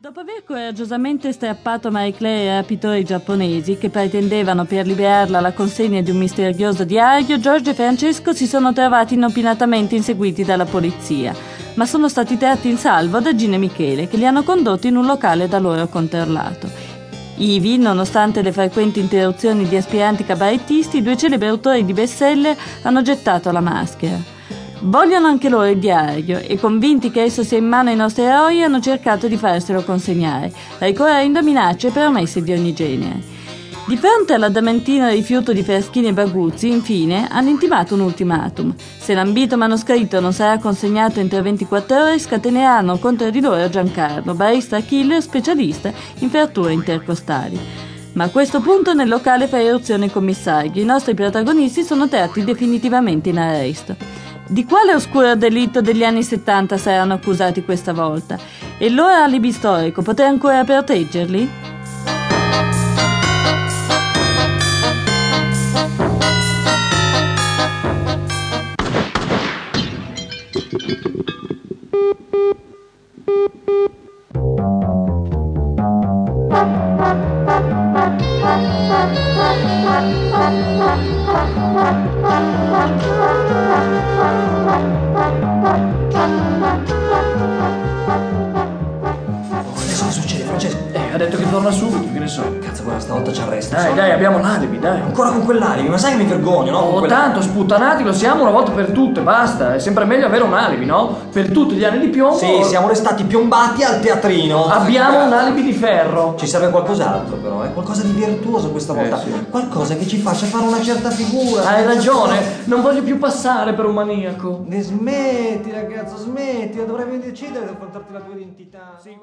Dopo aver coraggiosamente strappato Marie Claire ai rapitori giapponesi che pretendevano per liberarla la consegna di un misterioso diario, Giorgio e Francesco si sono trovati inopinatamente inseguiti dalla polizia, ma sono stati tratti in salvo da Gina e Michele che li hanno condotti in un locale da loro controllato. Ivi, nonostante le frequenti interruzioni di aspiranti cabarettisti, i due celebri autori di bestseller hanno gettato la maschera. Vogliono anche loro il diario e convinti che esso sia in mano ai nostri eroi hanno cercato di farselo consegnare, ricorrendo a minacce e promesse di ogni genere. Di fronte all'adamentino rifiuto di Freschini e Baguzzi, infine, hanno intimato un ultimatum. Se l'ambito manoscritto non sarà consegnato entro 24 ore, scateneranno contro di loro Giancarlo, barista killer specialista in fratture intercostali. Ma a questo punto nel locale fa eruzione il commissario. I nostri protagonisti sono tratti definitivamente in arresto. Di quale oscuro delitto degli anni 70 saranno accusati questa volta? E il loro alibi storico potrà ancora proteggerli? Francesco? Eh, ha detto che torna subito, che ne so. Cazzo, guarda, stavolta ci arresta. Dai, dai, abbiamo l'alibi, dai. Ancora con quell'alibi, ma sai che mi vergogno, no? Oh, quella- tanto sputtanati lo siamo una volta per tutte, basta. È sempre meglio avere un alibi, no? Per tutti gli anni di piombo. Sì, siamo restati piombati al teatrino. Abbiamo un alibi di ferro. Ci serve qualcos'altro, però, eh? Qualcosa di virtuoso questa volta. sì. Qualcosa che ci faccia fare una certa figura. Hai ragione, non voglio più passare per un maniaco. Ne smetti, ragazzo, smetti. Dovrai decidere di affrontarti la tua identità.